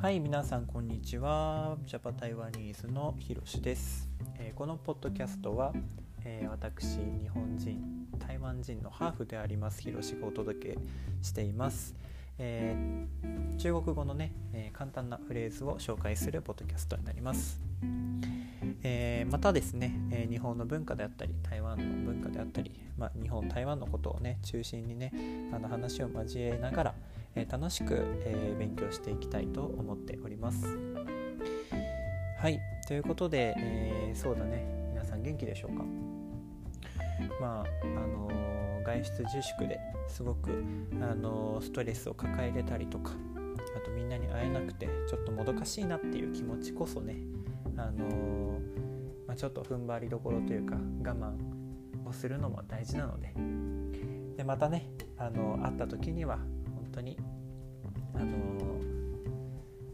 はい皆さんこんにちは。ジャパタイワニーズのひろしです、えー、このポッドキャストは、えー、私日本人台湾人のハーフでありますひろしがお届けしています、えー、中国語のね、え簡単なフレーズを紹介するポッドキャストになります。えー、またですね、えー、日本の文化であったり台湾の文化であったり、まあ、日本台湾のことをね中心にねあの話を交えながら、え、楽しく、え勉強していきたいと思っております。はい。ということで、えそうだね。皆さん元気でしょうか？まああの外出自粛ですごく、あのストレスを抱えれたりとかあとみんなに会えなくてちょっともどかしいなっていう気持ちこそねあのまあ、ちょっと踏ん張りどころというか我慢をするのも大事なので。でまたねあの会った時には当にあの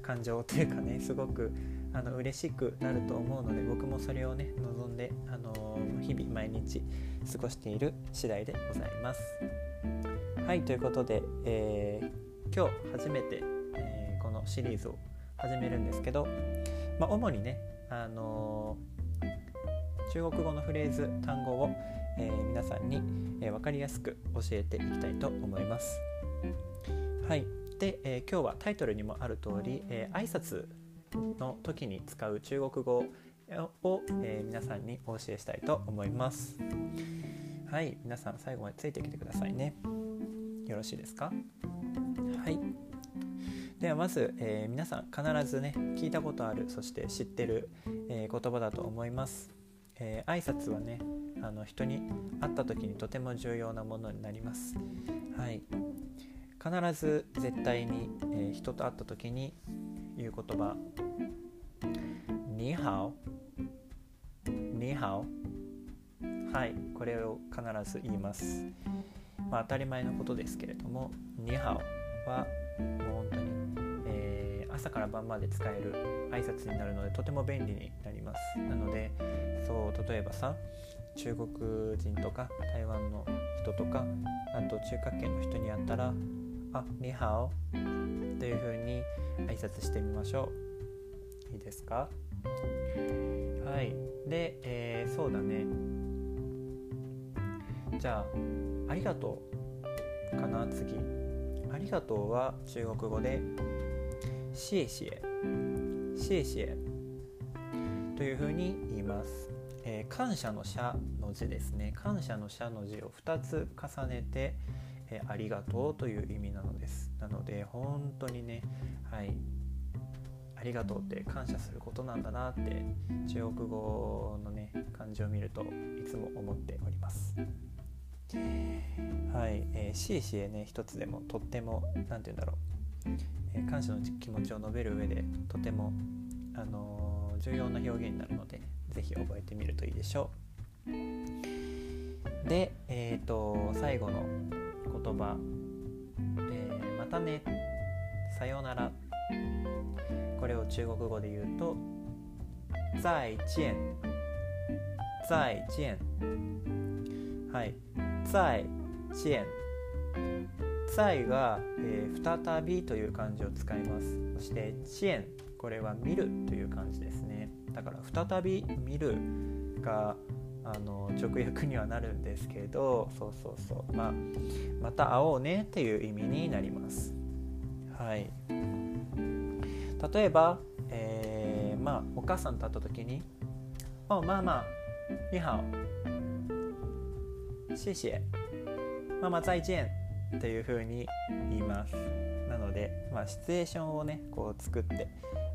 感情というかね すごくあの嬉しくなると思うので僕もそれをね望んであの日々毎日過ごしている次第でございます。はいということで、えー、今日初めて、えー、このシリーズを始めるんですけど、まあ、主にねあの中国語のフレーズ単語を、え、皆さんに、え、分かりやすく教えていきたいと思います。はい。で、えー、今日はタイトルにもある通り、えー、挨拶の時に使う中国語を、えー、皆さんにお教えしたいと思います。はい、皆さん最後までついてきてくださいね。よろしいですか？はい。ではまず、えー、皆さん必ずね聞いたことあるそして知ってる、えー、言葉だと思います、えー、挨拶はねあの人に会った時にとても重要なものになります。はい必ず絶対に、えー、人と会った時に言う言葉ニーハオニーハオはいこれを必ず言います。まあ当たり前のことですけれどもニーハオはもう本当にえ朝から晩まで使える挨拶になるのでとても便利になります。なのでそう例えばさ中国人とか台湾の人とかあと中華圏の人に会ったら「あニハオ」というふうに挨拶してみましょう。いいですか？はい。で、えー、そうだね。じゃあ「ありがとう」かな次「ありがとう」は中国語で謝謝謝謝というふうに言います、えー、感謝の謝の字ですね。感謝の謝の字を2つ重ねて、え、ありがとうという意味なのです。なので本当にねはい。ありがとうって感謝することなんだなって中国語のね漢字を見るといつも思っております。はい、えー、シーね一つでもとっても何て言うんだろう。え感謝の気持ちを述べる上でとても、あのー、重要な表現になるので是非覚えてみるといいでしょう。で、えーと、最後の言葉、え、またね。さようなら。これを中国語で言うと再见再见はい。再见再が、えー、再びという漢字を使います。そして遅延これは見るという漢字ですね。だから再び見るがあの直訳にはなるんですけどそうそうそう。まあまた会おうねっていう意味になります。はい。例えば、えー、まあお母さんと会った時に「おまあまあ你好谢谢妈妈再见」っていう風に言います。なので、まあ、シチュエーションをねこう作って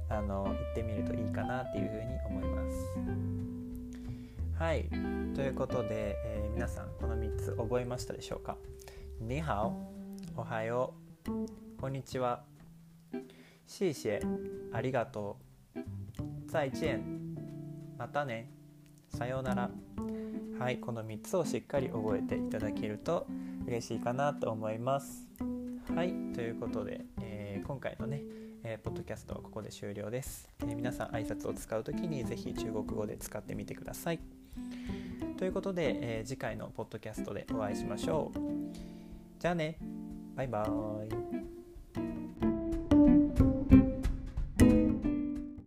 あの行ってみるといいかなっていう風に思います。はい。ということで、えー、皆さんこの3つ覚えましたでしょうか？にハオおはよう。こんにちは。シーシェありがとう。再见またね。さようなら。はいこの3つをしっかり覚えていただけると嬉しいかなと思います。はいということで、えー、今回のね、えー、ポッドキャストはここで終了です、えー、皆さん挨拶を使う時に是非中国語で使ってみてください。ということで、え次回のポッドキャストでお会いしましょう。じゃあねバイバーイ。